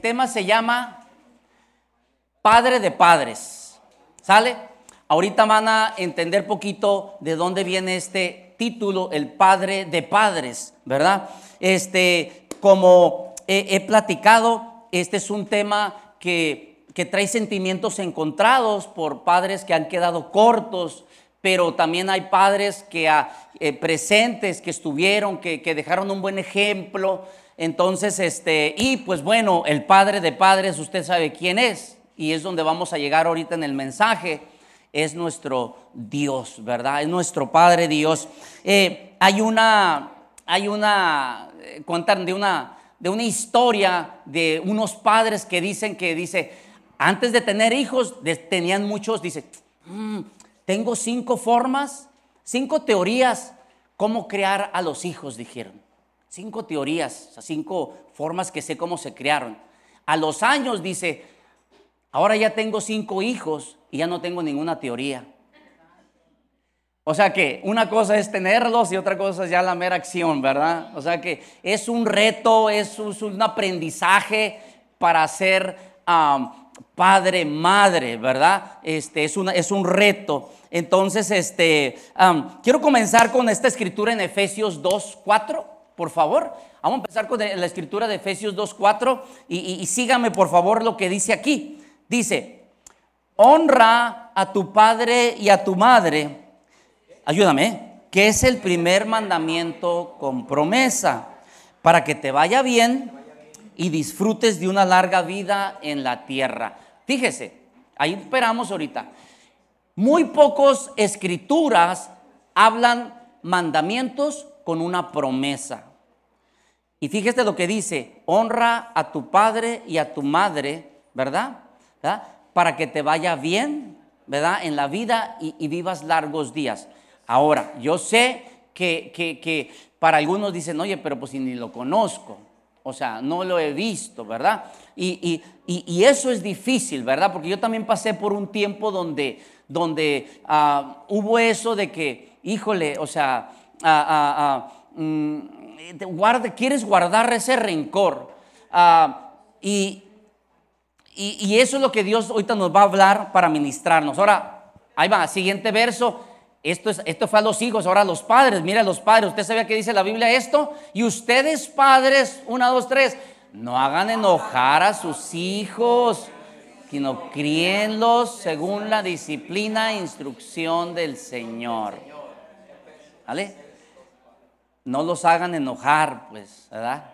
Tema se llama Padre de Padres. ¿Sale? Ahorita van a entender poquito de dónde viene este título, el Padre de Padres, ¿verdad? Este, como he, he platicado, este es un tema que, que trae sentimientos encontrados por padres que han quedado cortos, pero también hay padres que ah, eh, presentes que estuvieron, que, que dejaron un buen ejemplo. Entonces, este, y pues bueno, el padre de padres, usted sabe quién es, y es donde vamos a llegar ahorita en el mensaje, es nuestro Dios, ¿verdad? Es nuestro Padre Dios. Eh, hay una, hay una, eh, cuentan de una, de una historia de unos padres que dicen que, dice, antes de tener hijos, tenían muchos, dice, "Mm, tengo cinco formas, cinco teorías cómo crear a los hijos, dijeron. Cinco teorías, cinco formas que sé cómo se crearon. A los años dice, ahora ya tengo cinco hijos y ya no tengo ninguna teoría. O sea que una cosa es tenerlos y otra cosa es ya la mera acción, ¿verdad? O sea que es un reto, es un, aprendizaje para ser padre, madre, ¿verdad? Este es, una, es un reto. Entonces, este, quiero comenzar con esta escritura en Efesios 2, 4, por favor. Vamos a empezar con la escritura de Efesios 2, 4 y, sígame por favor lo que dice aquí. Dice, honra a tu padre y a tu madre ayúdame, que es el primer mandamiento con promesa, para que te vaya bien y disfrutes de una larga vida en la tierra. Fíjese, ahí esperamos ahorita. Muy pocos escrituras hablan mandamientos con una promesa. Y fíjese lo que dice, honra a tu padre y a tu madre, ¿verdad? Para que te vaya bien, ¿verdad? En la vida y, vivas largos días. Ahora, yo sé que, que- que para algunos dicen, oye, pero pues ni lo conozco, o sea, no lo he visto, ¿verdad? Y, y- y- eso es difícil, ¿verdad? Porque yo también pasé por un tiempo donde, donde ah, hubo eso de que, híjole, o sea, ah, ah, mm, guarda- quieres guardar ese rencor. ah, y, y, eso es lo que Dios ahorita nos va a hablar para ministrarnos. Ahora, ahí va, siguiente verso. Esto, es, esto fue a los hijos, ahora a los padres. Mira, los padres. ¿Usted sabía que dice la Biblia esto? Y ustedes, padres, una, dos, tres, no hagan enojar a sus hijos, sino críenlos según la disciplina e instrucción del Señor. ¿Vale? No los hagan enojar, pues, ¿verdad?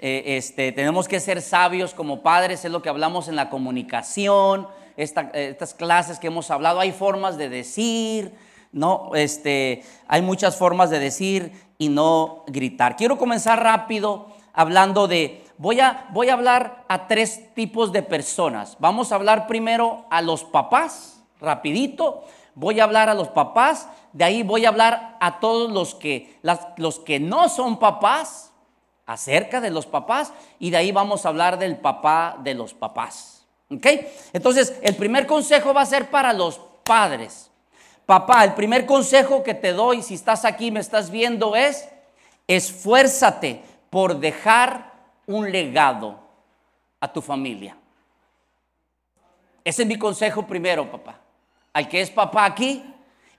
Eh, este, tenemos que ser sabios como padres, es lo que hablamos en la comunicación, esta- estas clases que hemos hablado, hay formas de decir, ¿no? Este, hay muchas formas de decir y no gritar. Quiero comenzar rápido hablando de, voy a, voy a hablar a tres tipos de personas. Vamos a hablar primero a los papás, rapidito. Voy a hablar a los papás, de ahí voy a hablar a todos los que, las- los que no son papás, acerca de los papás, y de ahí vamos a hablar del papá de los papás. ¿Ok? Entonces, el primer consejo va a ser para los padres. Papá, el primer consejo que te doy, si estás aquí, me estás viendo, es esfuérzate por dejar un legado a tu familia. Ese es mi consejo primero, papá. Al que es papá aquí,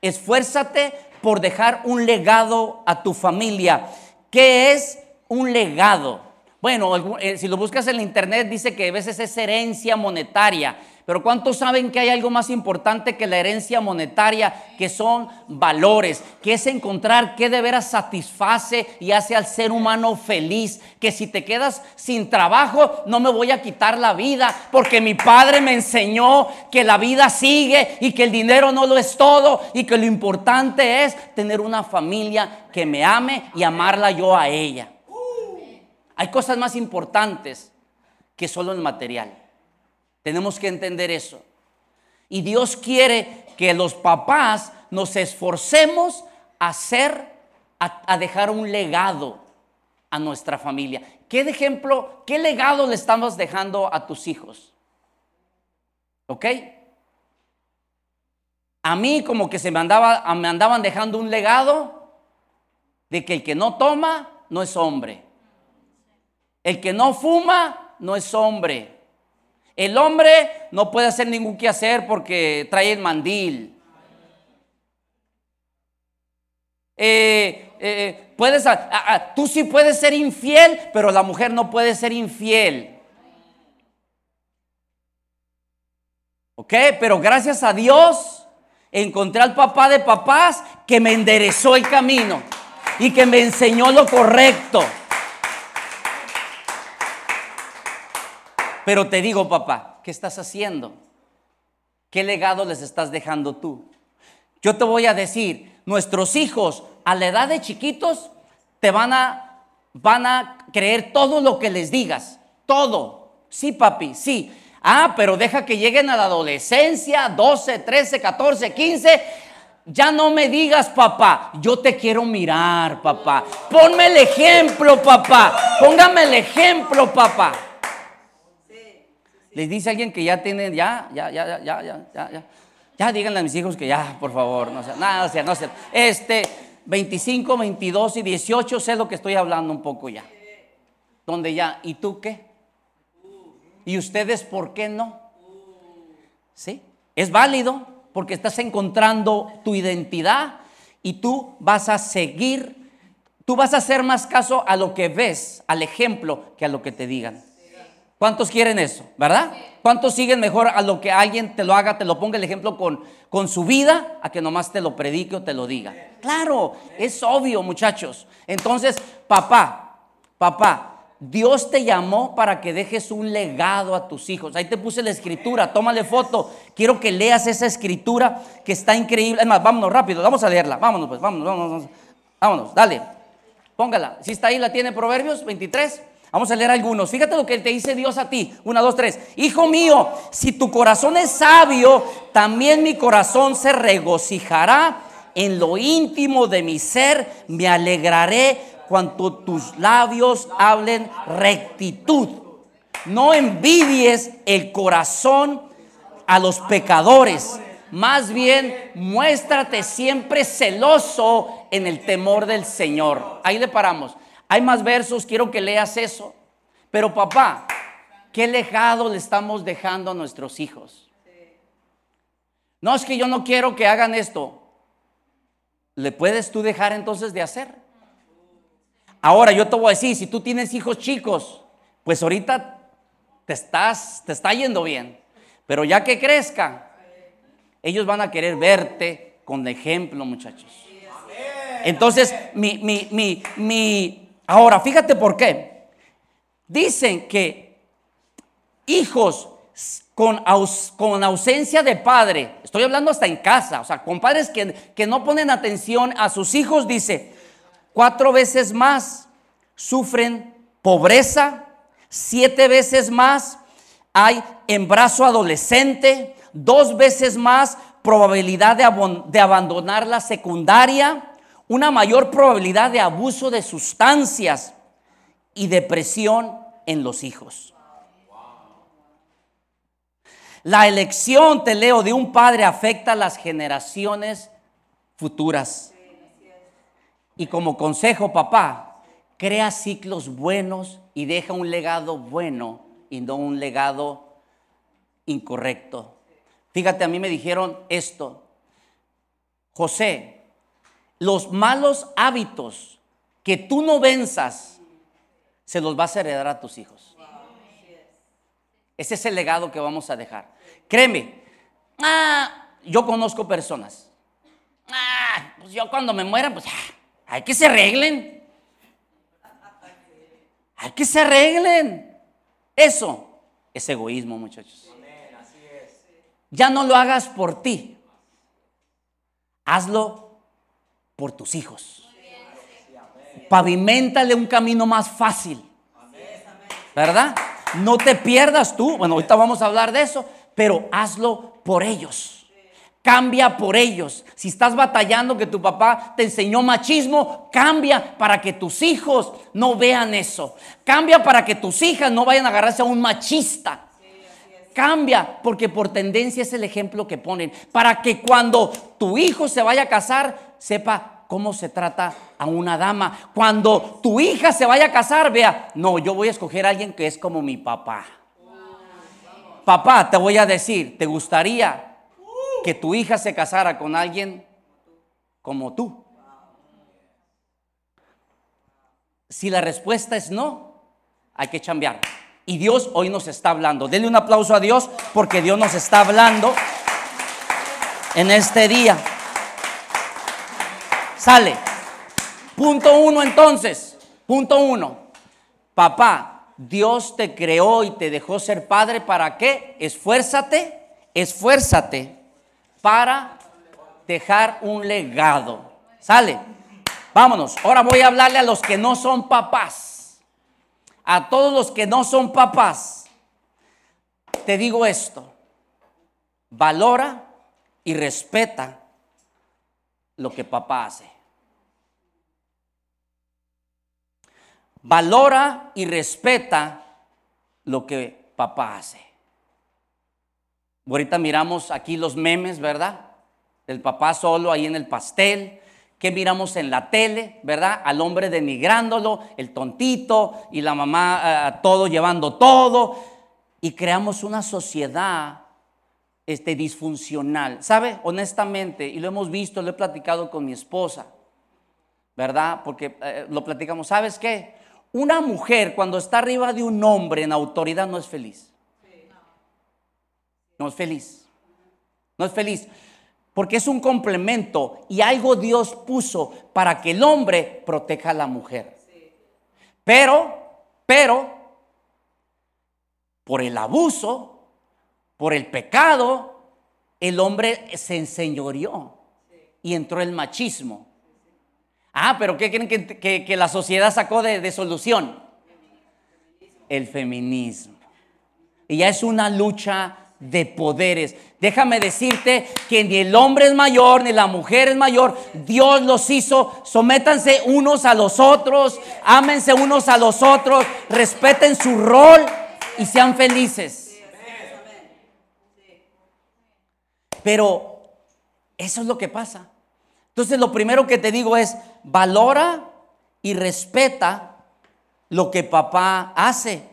esfuérzate por dejar un legado a tu familia. ¿Qué es un legado? Bueno, eh, si lo buscas en internet dice que a veces es herencia monetaria, pero ¿cuántos saben que hay algo más importante que la herencia monetaria, que son valores, que es encontrar qué de veras satisface y hace al ser humano feliz, que si te quedas sin trabajo no me voy a quitar la vida, porque mi padre me enseñó que la vida sigue y que el dinero no lo es todo y que lo importante es tener una familia que me ame y amarla yo a ella. Hay cosas más importantes que solo el material. Tenemos que entender eso. Y Dios quiere que los papás nos esforcemos a hacer, a, dejar un legado a nuestra familia. ¿Qué de ejemplo, qué legado le estamos dejando a tus hijos? ¿Ok? A mí como que se me, andaba, me andaban dejando un legado de que el que no toma no es hombre. El que no fuma no es hombre. El hombre no puede hacer ningún quehacer porque trae el mandil. Eh, eh, puedes, tú sí puedes ser infiel, pero la mujer no puede ser infiel. ¿Ok? Pero gracias a Dios encontré al papá de papás que me enderezó el camino y que me enseñó lo correcto. Pero te digo, papá, ¿qué estás haciendo? ¿Qué legado les estás dejando tú? Yo te voy a decir, nuestros hijos a la edad de chiquitos te van a, van a creer todo lo que les digas. Todo. Sí, papi, sí. Ah, pero deja que lleguen a la adolescencia, 12, 13, 14, 15. Ya no me digas, papá, yo te quiero mirar, papá. Ponme el ejemplo, papá. Póngame el ejemplo, papá. Les dice alguien que ya tienen, ya, ya, ya, ya, ya, ya, ya. Ya díganle a mis hijos que ya, por favor, no sea, nada, no sea, no sea. Este, 25, 22 y 18, sé lo que estoy hablando un poco ya. Donde ya, ¿y tú qué? ¿Y ustedes por qué no? ¿Sí? Es válido porque estás encontrando tu identidad y tú vas a seguir, tú vas a hacer más caso a lo que ves, al ejemplo, que a lo que te digan. ¿Cuántos quieren eso? ¿Verdad? ¿Cuántos siguen mejor a lo que alguien te lo haga, te lo ponga el ejemplo con, con su vida, a que nomás te lo predique o te lo diga? Claro, es obvio, muchachos. Entonces, papá, papá, Dios te llamó para que dejes un legado a tus hijos. Ahí te puse la escritura, tómale foto. Quiero que leas esa escritura que está increíble. Es más, vámonos rápido, vamos a leerla. Vámonos, pues, vámonos, vámonos. Vámonos, vámonos dale. Póngala. Si está ahí, la tiene Proverbios 23. Vamos a leer algunos. Fíjate lo que te dice Dios a ti. Una, dos, tres. Hijo mío, si tu corazón es sabio, también mi corazón se regocijará. En lo íntimo de mi ser me alegraré cuando tus labios hablen rectitud. No envidies el corazón a los pecadores. Más bien, muéstrate siempre celoso en el temor del Señor. Ahí le paramos. Hay más versos, quiero que leas eso. Pero papá, ¿qué legado le estamos dejando a nuestros hijos? No es que yo no quiero que hagan esto. ¿Le puedes tú dejar entonces de hacer? Ahora yo te voy a decir, si tú tienes hijos chicos, pues ahorita te estás te está yendo bien. Pero ya que crezcan, ellos van a querer verte con ejemplo, muchachos. Entonces, mi, mi, mi, mi Ahora, fíjate por qué. Dicen que hijos con, ausencia de padre, estoy hablando hasta en casa, o sea, con padres que, que no ponen atención a sus hijos, dice, cuatro veces más sufren pobreza, siete veces más hay embarazo adolescente, dos veces más probabilidad de, de abandonar la secundaria, una mayor probabilidad de abuso de sustancias y depresión en los hijos. La elección, te leo, de un padre afecta a las generaciones futuras. Y como consejo, papá, crea ciclos buenos y deja un legado bueno y no un legado incorrecto. Fíjate, a mí me dijeron esto. José, los malos hábitos que tú no venzas, se los vas a heredar a tus hijos. Ese es el legado que vamos a dejar. Créeme, ah, yo conozco personas. Ah, pues yo cuando me muera, pues ah, hay que se arreglen. Hay que se arreglen. Eso es egoísmo, muchachos. Ya no lo hagas por ti. Hazlo por tus hijos. Pavimentale un camino más fácil. ¿Verdad? No te pierdas tú. Bueno, ahorita vamos a hablar de eso, pero hazlo por ellos. Cambia por ellos. Si estás batallando que tu papá te enseñó machismo, cambia para que tus hijos no vean eso. Cambia para que tus hijas no vayan a agarrarse a un machista. Cambia porque por tendencia es el ejemplo que ponen. Para que cuando tu hijo se vaya a casar, sepa cómo se trata a una dama. Cuando tu hija se vaya a casar, vea, no, yo voy a escoger a alguien que es como mi papá. Papá, te voy a decir, ¿te gustaría que tu hija se casara con alguien como tú? Si la respuesta es no, hay que cambiar. Y Dios hoy nos está hablando. Denle un aplauso a Dios porque Dios nos está hablando en este día. Sale. Punto uno entonces. Punto uno. Papá, Dios te creó y te dejó ser padre. ¿Para qué? Esfuérzate, esfuérzate para dejar un legado. Sale. Vámonos. Ahora voy a hablarle a los que no son papás. A todos los que no son papás. Te digo esto. Valora y respeta lo que papá hace. Valora y respeta lo que papá hace. Ahorita miramos aquí los memes, ¿verdad? El papá solo ahí en el pastel. Que miramos en la tele, ¿verdad? Al hombre denigrándolo, el tontito y la mamá todo llevando todo. Y creamos una sociedad este, disfuncional. ¿Sabe? Honestamente, y lo hemos visto, lo he platicado con mi esposa, ¿verdad? Porque eh, lo platicamos. ¿Sabes qué? Una mujer cuando está arriba de un hombre en autoridad no es feliz. No es feliz. No es feliz. Porque es un complemento y algo Dios puso para que el hombre proteja a la mujer. Pero, pero, por el abuso, por el pecado, el hombre se enseñoreó y entró el machismo. Ah, pero ¿qué creen que, la sociedad sacó de, de solución? El feminismo. Y ya es una lucha de poderes. Déjame decirte que ni el hombre es mayor, ni la mujer es mayor. Dios los hizo. Sométanse unos a los otros. Ámense unos a los otros. Respeten su rol y sean felices. Pero eso es lo que pasa. Entonces lo primero que te digo es, valora y respeta lo que papá hace.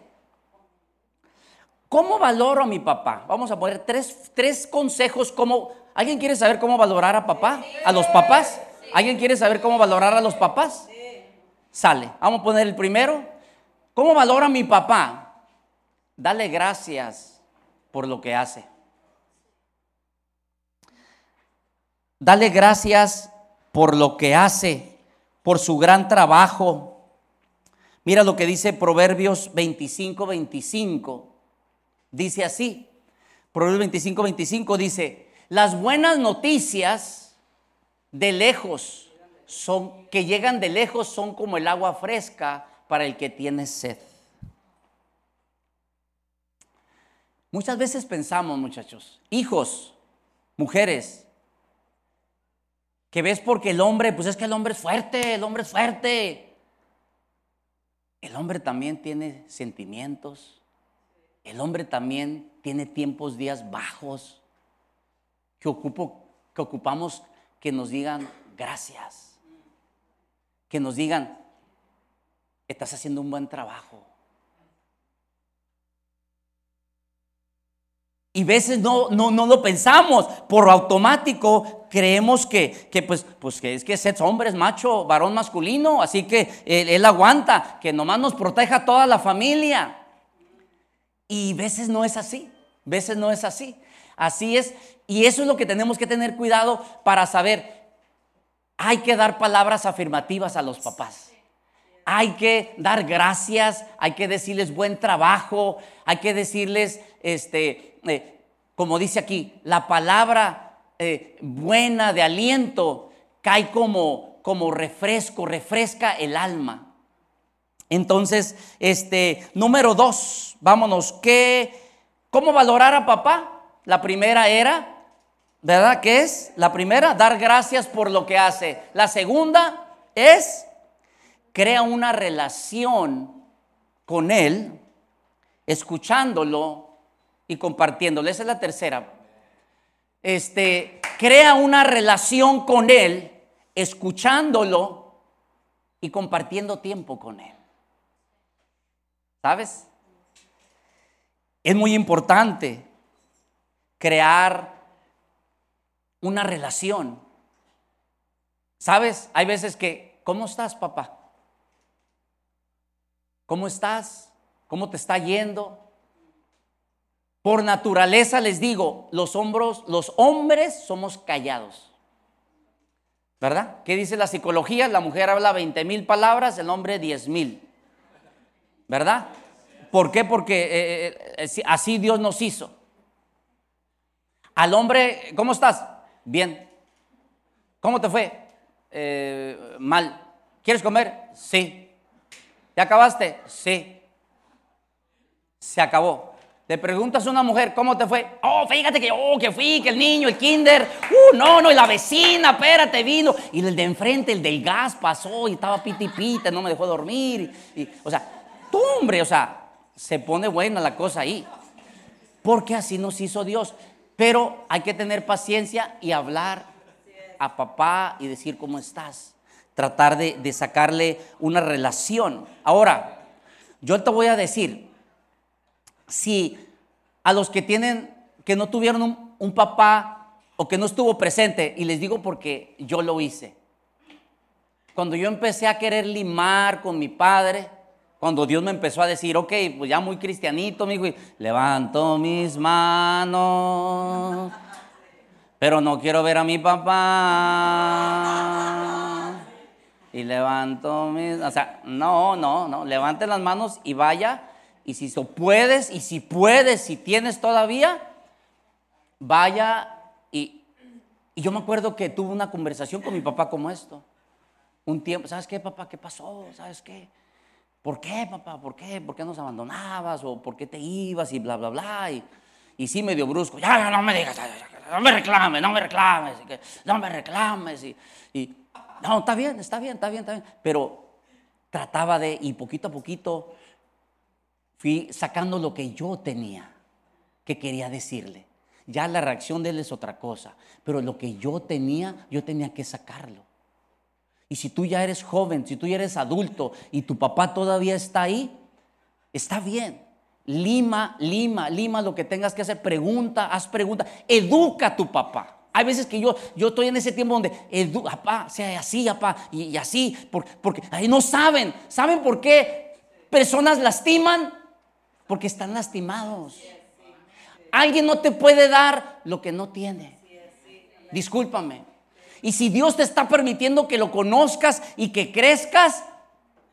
¿Cómo valoro a mi papá? Vamos a poner tres, tres consejos. Como, ¿Alguien quiere saber cómo valorar a papá? ¿A los papás? ¿Alguien quiere saber cómo valorar a los papás? Sale. Vamos a poner el primero. ¿Cómo valora a mi papá? Dale gracias por lo que hace. Dale gracias por lo que hace, por su gran trabajo. Mira lo que dice Proverbios 25, 25. Dice así. Proverbios 25, 25 dice, las buenas noticias de lejos son, que llegan de lejos son como el agua fresca para el que tiene sed. Muchas veces pensamos, muchachos, hijos, mujeres, que ves porque el hombre, pues es que el hombre es fuerte, el hombre es fuerte. El hombre también tiene sentimientos. El hombre también tiene tiempos, días bajos, que, ocupo, que ocupamos que nos digan gracias. Que nos digan, estás haciendo un buen trabajo. Y veces no, no, no lo pensamos, por automático creemos que, que pues, pues que es que es hombre, es macho, varón masculino, así que él, aguanta, que nomás nos proteja toda la familia. Y veces no es así, veces no es así. Así es, y eso es lo que tenemos que tener cuidado para saber, hay que dar palabras afirmativas a los papás. Hay que dar gracias, hay que decirles buen trabajo, hay que decirles, este, eh, como dice aquí, la palabra eh, buena de aliento cae como, como refresco, refresca el alma. Entonces, este, número dos, vámonos, ¿qué, ¿cómo valorar a papá? La primera era, ¿verdad? ¿Qué es? La primera, dar gracias por lo que hace. La segunda es, crea una relación con él, escuchándolo y compartiéndole. Esa es la tercera. Este, crea una relación con Él escuchándolo y compartiendo tiempo con él. ¿Sabes? Es muy importante crear una relación. ¿Sabes? Hay veces que, ¿cómo estás, papá? ¿Cómo estás? ¿Cómo te está yendo? Por naturaleza les digo, los hombros, los hombres somos callados. ¿Verdad? ¿Qué dice la psicología? La mujer habla 20 mil palabras, el hombre 10 mil. ¿Verdad? ¿Por qué? Porque eh, eh, eh, así Dios nos hizo. Al hombre, ¿cómo estás? Bien. ¿Cómo te fue? mal. ¿Quieres comer? Sí. ¿Te acabaste? Sí. Se acabó. Le preguntas a una mujer, ¿cómo te fue? Oh, fíjate que, oh, que fui, que el niño, el kinder, uh, no, no, y la vecina, espérate, vino. Y el de enfrente, el del gas, pasó y estaba piti pita, no me dejó dormir. Y, o sea, o sea, se pone buena la cosa ahí. Porque así nos hizo Dios. Pero hay que tener paciencia y hablar a papá y decir cómo estás. Tratar de sacarle una relación. Ahora, yo te voy a decir, si a los que tienen, que no tuvieron un, papá o que no estuvo presente, y les digo porque yo lo hice. Cuando yo empecé a querer limar con mi padre, cuando Dios me empezó a decir, ok, pues ya muy cristianito, mi y levanto mis manos, pero no quiero ver a mi papá. Y levanto mis, o sea, no, no, no, levante las manos y vaya y si puedes, y si puedes, si tienes todavía, vaya y yo me acuerdo que tuve una conversación con mi papá como esto. Un tiempo, ¿sabes qué, papá? ¿Qué pasó? ¿Sabes qué? ¿Por qué, papá? ¿Por qué? ¿Por qué nos abandonabas? ¿O por qué te ibas? Y bla, bla, bla. Y, y sí, medio brusco. Ya, no me digas, no me reclames, no me reclames, no me reclames. Y, y, no, está bien, está bien, está bien, está bien. Pero trataba de, y poquito a poquito, fui sacando lo que yo tenía, que quería decirle. Ya la reacción de él es otra cosa, pero lo que yo tenía, yo tenía que sacarlo. Y si tú ya eres joven, si tú ya eres adulto y tu papá todavía está ahí, está bien. Lima, lima, lima lo que tengas que hacer. Pregunta, haz pregunta. Educa a tu papá. Hay veces que yo, yo estoy en ese tiempo donde, papá, sea así, papá, y, así, porque, porque ahí no saben. ¿Saben por qué personas lastiman? porque están lastimados. Alguien no te puede dar lo que no tiene. Discúlpame. Y si Dios te está permitiendo que lo conozcas y que crezcas,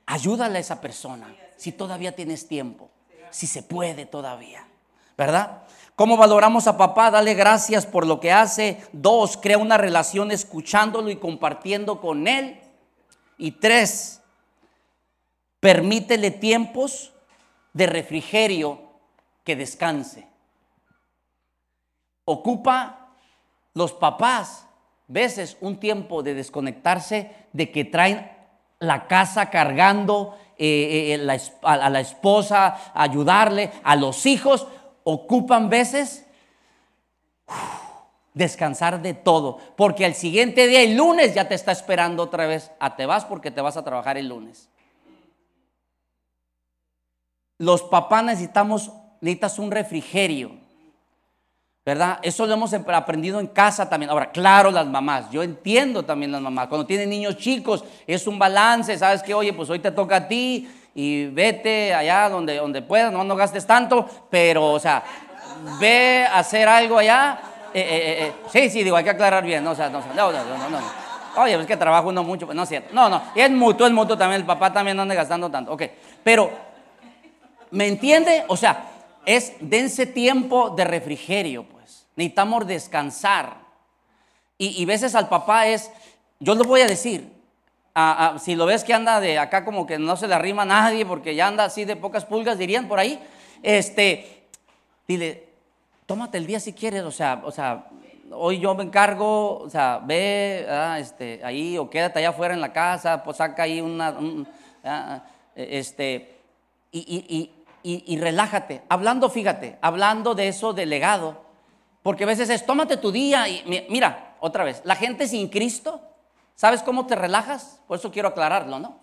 ayúdale a esa persona. Si todavía tienes tiempo. Si se puede todavía. ¿Verdad? ¿Cómo valoramos a papá? Dale gracias por lo que hace. Dos, crea una relación escuchándolo y compartiendo con él. Y tres, permítele tiempos de refrigerio que descanse. Ocupa los papás veces un tiempo de desconectarse, de que traen la casa cargando eh, eh, a, la esposa, ayudarle, a los hijos, ocupan veces descansar de todo, porque al siguiente día, el lunes, ya te está esperando otra vez. A te vas porque te vas a trabajar el lunes. Los papás necesitamos, necesitas un refrigerio. ¿Verdad? Eso lo hemos aprendido en casa también. Ahora, claro, las mamás, yo entiendo también las mamás. Cuando tienen niños chicos, es un balance, ¿sabes que Oye, pues hoy te toca a ti y vete allá donde, donde puedas, no, no gastes tanto, pero, o sea, ve a hacer algo allá. Eh, eh, eh, sí, sí, digo, hay que aclarar bien, no, o sea, no, no, no, no, Oye, es que trabajo uno mucho, no es cierto. No, no, es mutuo, es mutuo también, el papá también no anda gastando tanto. Ok, pero ¿Me entiende? O sea, es dense tiempo de refrigerio, pues. Necesitamos descansar. Y, veces al papá es, yo lo voy a decir, si lo ves que anda de acá como que no se le arrima a nadie porque ya anda así de pocas pulgas, dirían por ahí, este, dile, tómate el día si quieres, o sea, o sea, hoy yo me encargo, o sea, ve ah, este, ahí o quédate allá afuera en la casa, pues saca ahí una, ah, este, y, y, relájate. Hablando, fíjate, hablando de eso de legado, porque a veces es, tómate tu día y mira, otra vez, la gente sin Cristo ¿Sabes cómo te relajas? Por eso quiero aclararlo, ¿no?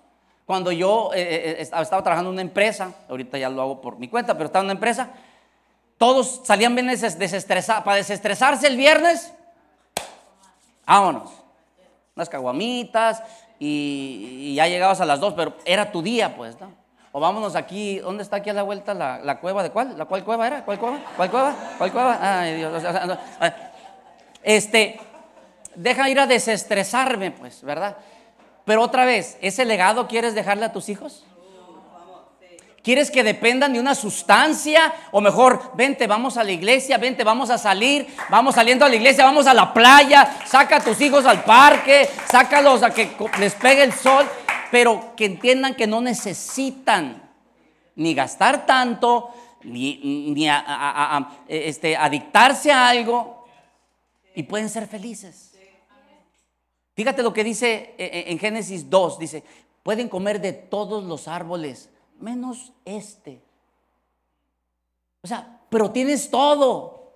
Cuando yo eh, eh, eh, estaba trabajando en una empresa, ahorita ya lo hago por mi cuenta, pero estaba en una empresa, todos salían bien desestresados, para desestresarse el viernes, vámonos, unas caguamitas y, ya llegabas a las dos, pero era tu día, pues, ¿no? O vámonos aquí, ¿dónde está aquí a la vuelta la, cueva de cuál? ¿La cuál cueva era? ¿Cuál cueva? ¿Cuál cueva? ¿Cuál cueva? Ay, Dios. este, deja ir a desestresarme, pues, ¿verdad? Pero otra vez, ¿ese legado quieres dejarle a tus hijos? ¿Quieres que dependan de una sustancia? O mejor, vente, vamos a la iglesia, vente, vamos a salir, vamos saliendo a la iglesia, vamos a la playa, saca a tus hijos al parque, sácalos a que les pegue el sol, pero que entiendan que no necesitan ni gastar tanto, ni, este, adictarse a algo, y pueden ser felices. Fíjate lo que dice eh, eh, en Génesis 2, dice, pueden comer de todos los árboles, menos este. O sea, pero tienes todo.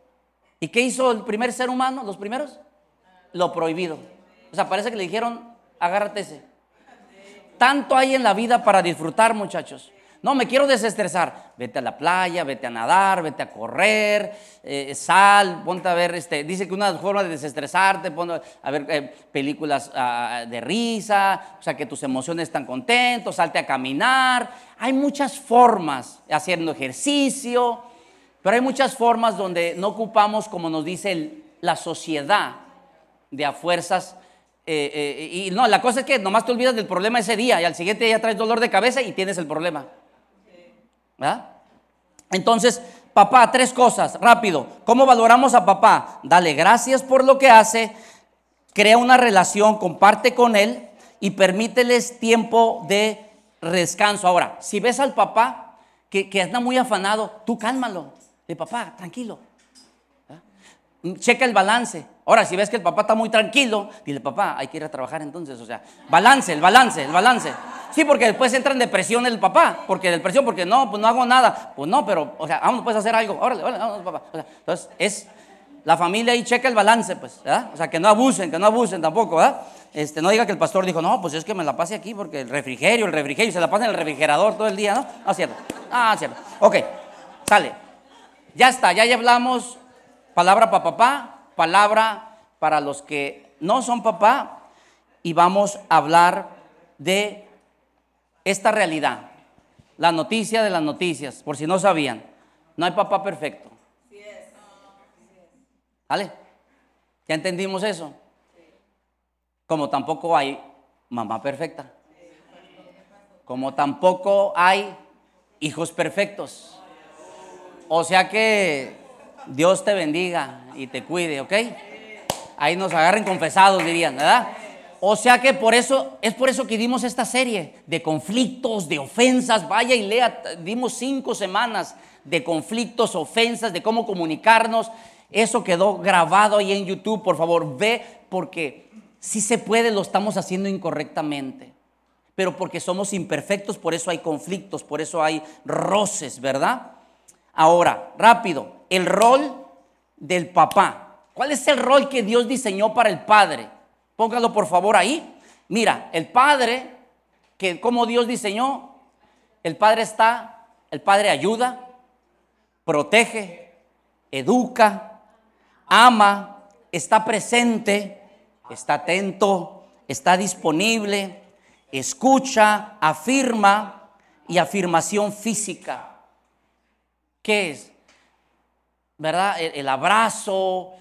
¿Y qué hizo el primer ser humano, los primeros? Lo prohibido. O sea, parece que le dijeron, agárrate ese. Tanto hay en la vida para disfrutar, muchachos. No, me quiero desestresar. Vete a la playa, vete a nadar, vete a correr, eh, sal, ponte a ver, este, dice que una forma de desestresarte, ponte a ver eh, películas ah, de risa, o sea, que tus emociones están contentos, salte a caminar. Hay muchas formas, haciendo ejercicio, pero hay muchas formas donde no ocupamos, como nos dice la sociedad, de a fuerzas. Eh, y no, la cosa es que nomás te olvidas del problema ese día y al siguiente día traes dolor de cabeza y tienes el problema. Entonces, papá, tres cosas, rápido. ¿Cómo valoramos a papá? Dale gracias por lo que hace, crea una relación, comparte con él y permíteles tiempo de descanso. Ahora, si ves al papá que, que anda muy afanado, tú cálmalo. De papá, tranquilo. Checa el balance. Ahora, si ves que el papá está muy tranquilo, dile, papá, hay que ir a trabajar entonces. O sea, balance, el balance, el balance. Sí, porque después entra en depresión el papá. Porque depresión, porque no, pues no hago nada. Pues no, pero, o sea, vamos, puedes hacer algo. Órale, órale, vamos, papá. entonces, es la familia ahí checa el balance, pues, ¿verdad? O sea, que no abusen, que no abusen tampoco, ¿verdad? Este, no diga que el pastor dijo, no, pues es que me la pase aquí porque el refrigerio, el refrigerio, se la pasa en el refrigerador todo el día, ¿no? Ah, cierto. Ah, cierto. Ok, sale. Ya está, ya, ya hablamos palabra para papá, palabra para los que no son papá y vamos a hablar de esta realidad, la noticia de las noticias, por si no sabían, no hay papá perfecto. ¿Vale? ¿Ya entendimos eso? Como tampoco hay mamá perfecta. Como tampoco hay hijos perfectos. O sea que Dios te bendiga y te cuide, ¿ok? Ahí nos agarren confesados, dirían, ¿verdad? O sea que por eso, es por eso que dimos esta serie de conflictos, de ofensas. Vaya y lea, dimos cinco semanas de conflictos, ofensas, de cómo comunicarnos. Eso quedó grabado ahí en YouTube, por favor, ve, porque si se puede, lo estamos haciendo incorrectamente. Pero porque somos imperfectos, por eso hay conflictos, por eso hay roces, ¿verdad? Ahora, rápido, el rol del papá. ¿Cuál es el rol que Dios diseñó para el padre? Póngalo por favor ahí. Mira, el padre, que como Dios diseñó, el padre está, el padre ayuda, protege, educa, ama, está presente, está atento, está disponible, escucha, afirma y afirmación física. ¿Qué es? ¿Verdad? El, abrazo,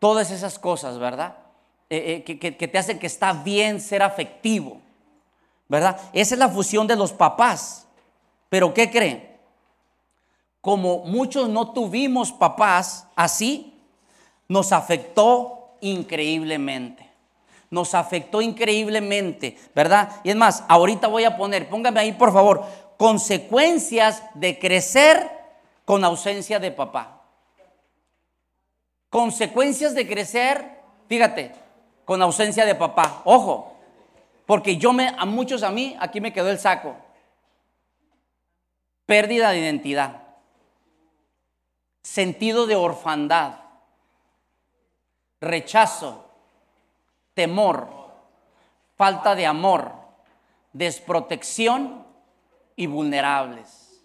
todas esas cosas, ¿verdad? Eh, eh, que, te hacen que está bien ser afectivo, ¿verdad? Esa es la fusión de los papás. Pero ¿qué creen? Como muchos no tuvimos papás así, nos afectó increíblemente. Nos afectó increíblemente, ¿verdad? Y es más, ahorita voy a poner, póngame ahí por favor, consecuencias de crecer con ausencia de papá. Consecuencias de crecer, fíjate, con ausencia de papá. Ojo, porque yo me, a muchos a mí, aquí me quedó el saco. Pérdida de identidad. Sentido de orfandad. Rechazo. Temor. falta de amor, desprotección y vulnerables.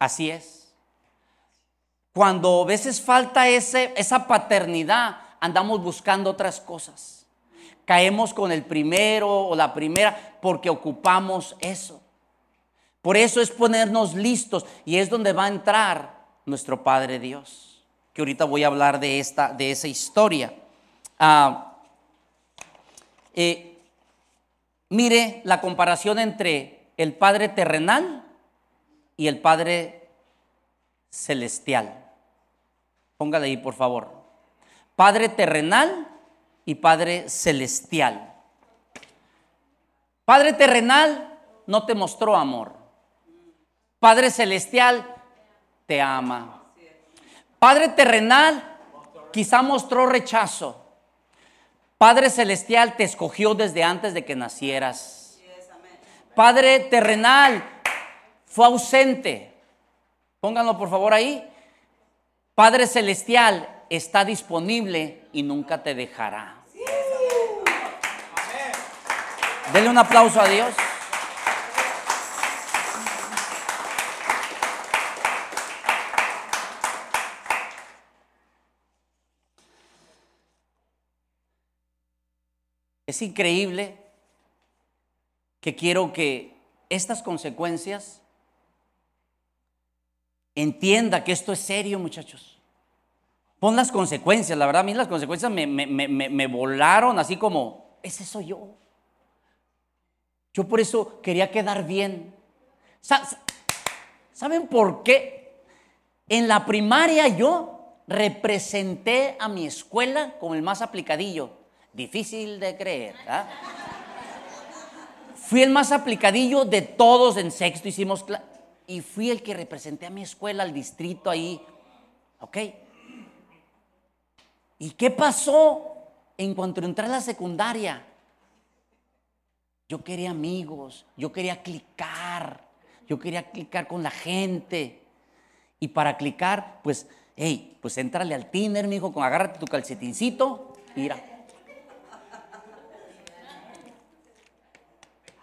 Así es. Cuando a veces falta ese, esa paternidad, andamos buscando otras cosas. Caemos con el primero o la primera porque ocupamos eso. Por eso es ponernos listos y es donde va a entrar nuestro Padre Dios. Que ahorita voy a hablar de, esta, de esa historia. Ah, eh, mire la comparación entre el Padre terrenal y el Padre celestial. Póngale ahí, por favor. Padre terrenal y Padre celestial. Padre terrenal no te mostró amor. Padre celestial te ama. Padre terrenal quizá mostró rechazo. Padre celestial te escogió desde antes de que nacieras. Padre terrenal fue ausente. Pónganlo por favor ahí. Padre celestial está disponible y nunca te dejará. Denle un aplauso a Dios. Es increíble que quiero que estas consecuencias entienda que esto es serio, muchachos. Pon las consecuencias, la verdad, a mí las consecuencias me, volaron así como, ese soy yo. Yo por eso quería quedar bien. ¿Saben por qué? En la primaria yo representé a mi escuela como el más aplicadillo. Difícil de creer. ¿ah? Fui el más aplicadillo de todos en sexto, hicimos y fui el que representé a mi escuela, al distrito ahí. ¿Ok? ¿Y qué pasó en cuanto entré a la secundaria? Yo quería amigos, yo quería clicar, yo quería clicar con la gente. Y para clicar, pues, hey, pues entrale al tiner, mijo, con agárrate tu calcetincito, mira.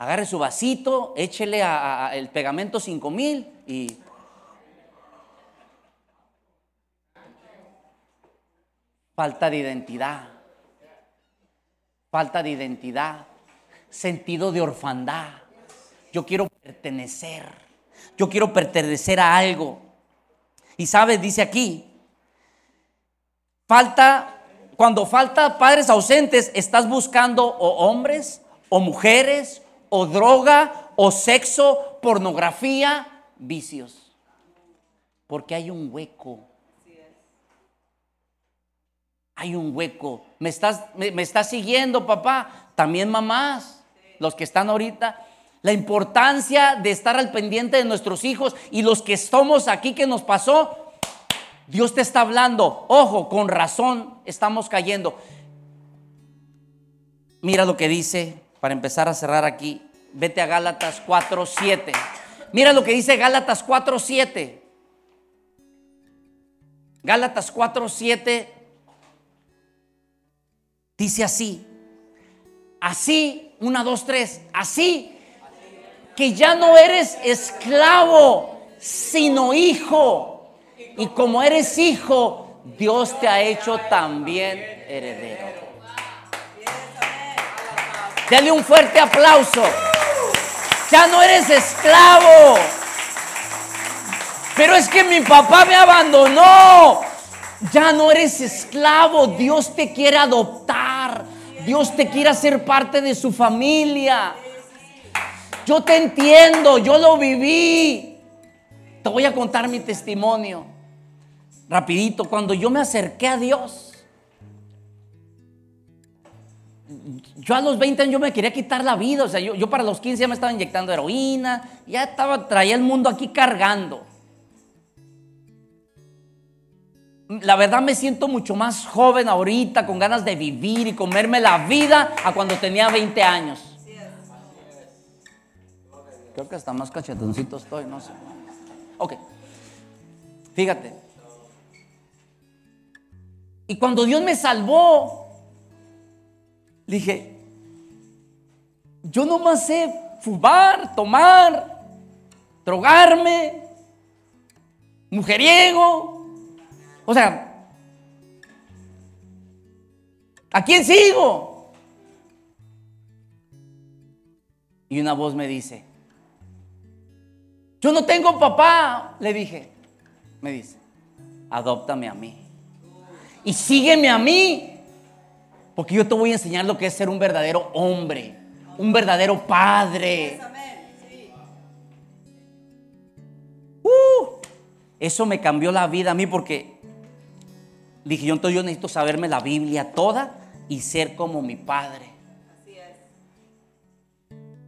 Agarre su vasito, échele a, el pegamento 5000 y falta de identidad, falta de identidad, sentido de orfandad. Yo quiero pertenecer, yo quiero pertenecer a algo. Y sabes, dice aquí, falta, cuando falta padres ausentes, estás buscando o hombres o mujeres o droga o sexo, pornografía, vicios. Porque hay un hueco. Hay un hueco. ¿Me estás, me, estás siguiendo, papá? También mamás, los que están ahorita. La importancia de estar al pendiente de nuestros hijos y los que estamos aquí que nos pasó. Dios te está hablando. Ojo, con razón estamos cayendo. Mira lo que dice para empezar a cerrar aquí, vete a Gálatas 4.7. Mira lo que dice Gálatas 4.7. Gálatas 4.7 dice así. Así, una, dos, tres. Así que ya no eres esclavo, sino hijo. Y como eres hijo, Dios te ha hecho también heredero. Dale un fuerte aplauso. Ya no eres esclavo. Pero es que mi papá me abandonó. Ya no eres esclavo. Dios te quiere adoptar. Dios te quiere hacer parte de su familia. Yo te entiendo, yo lo viví. Te voy a contar mi testimonio. Rapidito, cuando yo me acerqué a Dios, yo a los 20 años yo me quería quitar la vida, o sea, yo, para los 15 ya me estaba inyectando heroína, ya estaba, traía el mundo aquí cargando. La verdad me siento mucho más joven ahorita, con ganas de vivir y comerme la vida a cuando tenía 20 años. Creo que hasta más cachetoncito estoy, no sé. Ok, fíjate. Y cuando Dios me salvó, Le dije, yo nomás sé fumar, tomar, drogarme, mujeriego. O sea, ¿a quién sigo? Y una voz me dice, yo no tengo papá, le dije. Me dice, adóptame a mí. Y sígueme a mí. Porque yo te voy a enseñar lo que es ser un verdadero hombre, un verdadero padre. Uh, eso me cambió la vida a mí porque dije, yo entonces yo necesito saberme la Biblia toda y ser como mi padre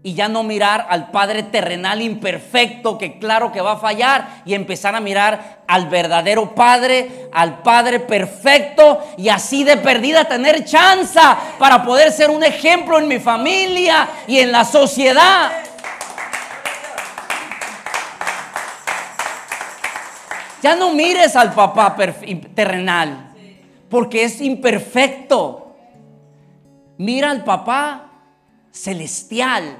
y ya no mirar al Padre terrenal imperfecto que claro que va a fallar y empezar a mirar al verdadero Padre, al Padre perfecto y así de perdida tener chance para poder ser un ejemplo en mi familia y en la sociedad. Ya no mires al papá terrenal porque es imperfecto. Mira al papá celestial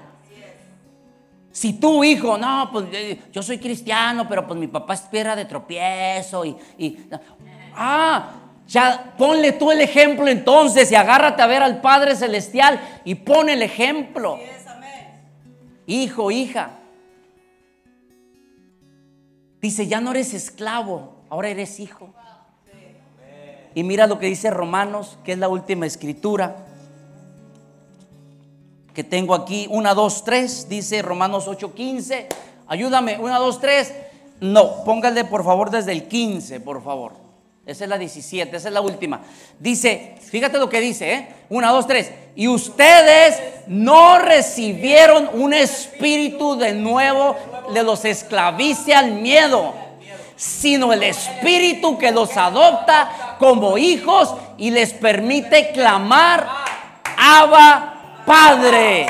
si tu hijo, no, pues eh, yo soy cristiano, pero pues mi papá es piedra de tropiezo y, ah, ya ponle tú el ejemplo entonces y agárrate a ver al Padre Celestial y pon el ejemplo. Hijo, hija. Dice, ya no eres esclavo, ahora eres hijo. Y mira lo que dice Romanos, que es la última escritura que tengo aquí. 1, 2, 3, dice Romanos 8, 15. Ayúdame, 1, 2, 3. No, póngale por favor desde el 15, por favor. Esa es la 17, esa es la última. Dice, fíjate lo que dice, ¿eh? 1, 2, 3. Y ustedes no recibieron un espíritu de nuevo de los esclavice al miedo, sino el espíritu que los adopta como hijos y les permite clamar, Abba Padre.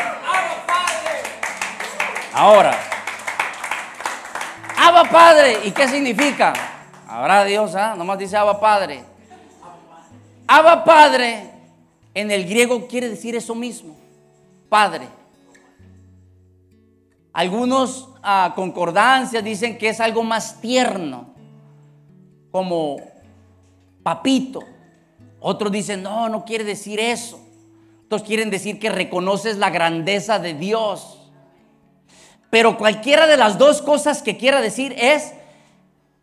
Ahora, Abba Padre, ¿y qué significa? Habrá Dios, ¿ah? Nomás dice Abba Padre. Abba Padre en el griego quiere decir eso mismo, Padre. Algunos ah, concordancias dicen que es algo más tierno, como papito. Otros dicen, no, no quiere decir eso. Estos quieren decir que reconoces la grandeza de Dios. Pero cualquiera de las dos cosas que quiera decir es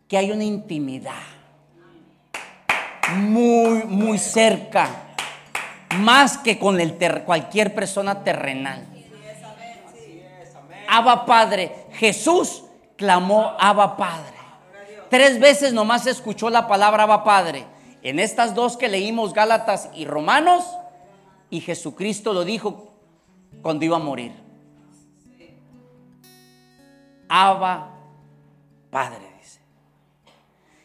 que hay una intimidad muy, muy cerca, más que con cualquier persona terrenal. Abba Padre, Jesús clamó Abba Padre. Tres veces nomás escuchó la palabra Abba Padre. En estas dos que leímos, Gálatas y Romanos, y Jesucristo lo dijo cuando iba a morir. Abba, Padre, dice.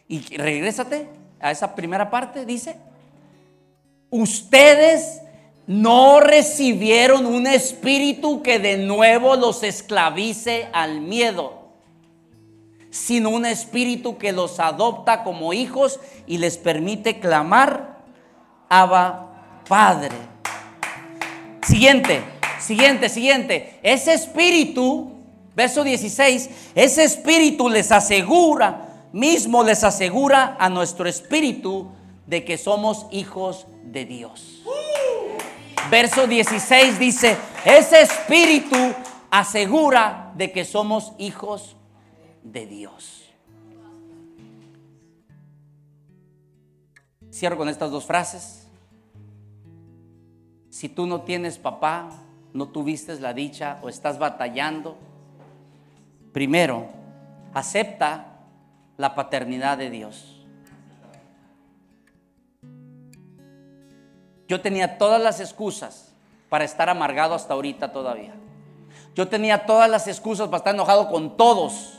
Y regrésate a esa primera parte, dice. Ustedes no recibieron un espíritu que de nuevo los esclavice al miedo, sino un espíritu que los adopta como hijos y les permite clamar, Abba, Padre. Siguiente, siguiente, siguiente. Ese espíritu, verso 16, ese espíritu les asegura, mismo les asegura a nuestro espíritu de que somos hijos de Dios. Verso 16 dice, ese espíritu asegura de que somos hijos de Dios. Cierro con estas dos frases. Si tú no tienes papá, no tuviste la dicha o estás batallando, primero, acepta la paternidad de Dios. Yo tenía todas las excusas para estar amargado hasta ahorita todavía. Yo tenía todas las excusas para estar enojado con todos.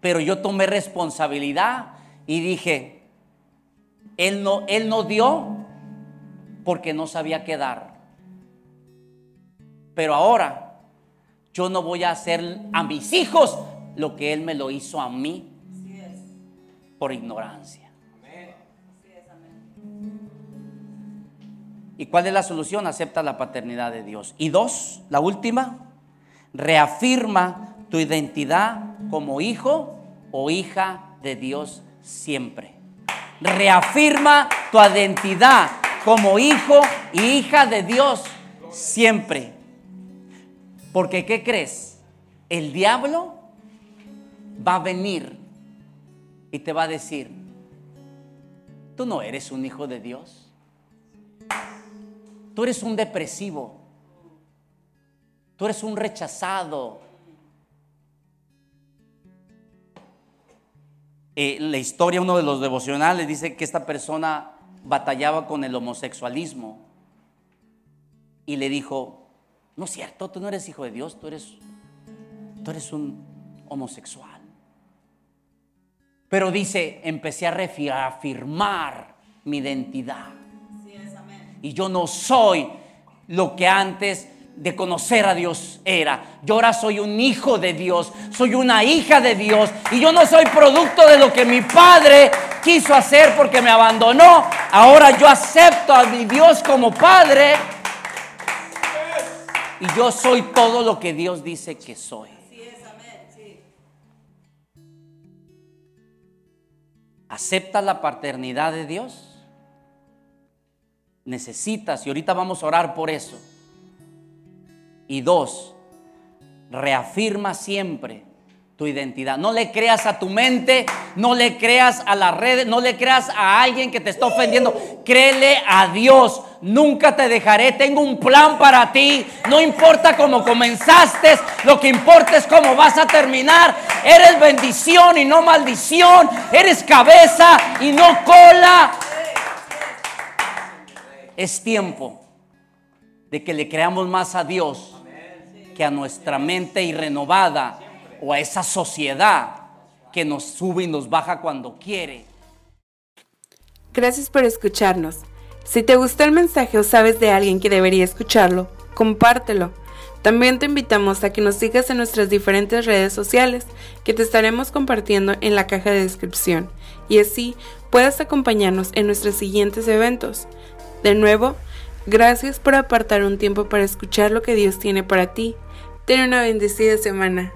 Pero yo tomé responsabilidad y dije, él no, él no dio porque no sabía qué dar. Pero ahora yo no voy a hacer a mis hijos lo que Él me lo hizo a mí por ignorancia. ¿Y cuál es la solución? Acepta la paternidad de Dios. Y dos, la última, reafirma tu identidad como hijo o hija de Dios siempre. Reafirma tu identidad como hijo y hija de Dios siempre. Porque ¿qué crees? El diablo va a venir y te va a decir, tú no eres un hijo de Dios. Tú eres un depresivo. Tú eres un rechazado. Eh, la historia, uno de los devocionales dice que esta persona batallaba con el homosexualismo y le dijo, no es cierto, tú no eres hijo de Dios, tú eres, tú eres un homosexual. Pero dice, empecé a reafirmar mi identidad. Y yo no soy lo que antes de conocer a Dios era. Yo ahora soy un hijo de Dios, soy una hija de Dios y yo no soy producto de lo que mi padre quiso hacer porque me abandonó. Ahora yo acepto a mi Dios como padre y yo soy todo lo que Dios dice que soy. ¿Acepta la paternidad de Dios? Necesitas, y ahorita vamos a orar por eso y dos, reafirma siempre tu identidad. No le creas a tu mente, no le creas a las redes, no le creas a alguien que te está ofendiendo. Créele a Dios. Nunca te dejaré. Tengo un plan para ti. No importa cómo comenzaste, lo que importa es cómo vas a terminar. Eres bendición y no maldición. Eres cabeza y no cola. Es tiempo de que le creamos más a Dios que a nuestra mente irrenovada o a esa sociedad que nos sube y nos baja cuando quiere. Gracias por escucharnos. Si te gustó el mensaje o sabes de alguien que debería escucharlo, compártelo. También te invitamos a que nos sigas en nuestras diferentes redes sociales que te estaremos compartiendo en la caja de descripción y así puedas acompañarnos en nuestros siguientes eventos. De nuevo, Gracias por apartar un tiempo para escuchar lo que Dios tiene para ti. Ten una bendecida semana.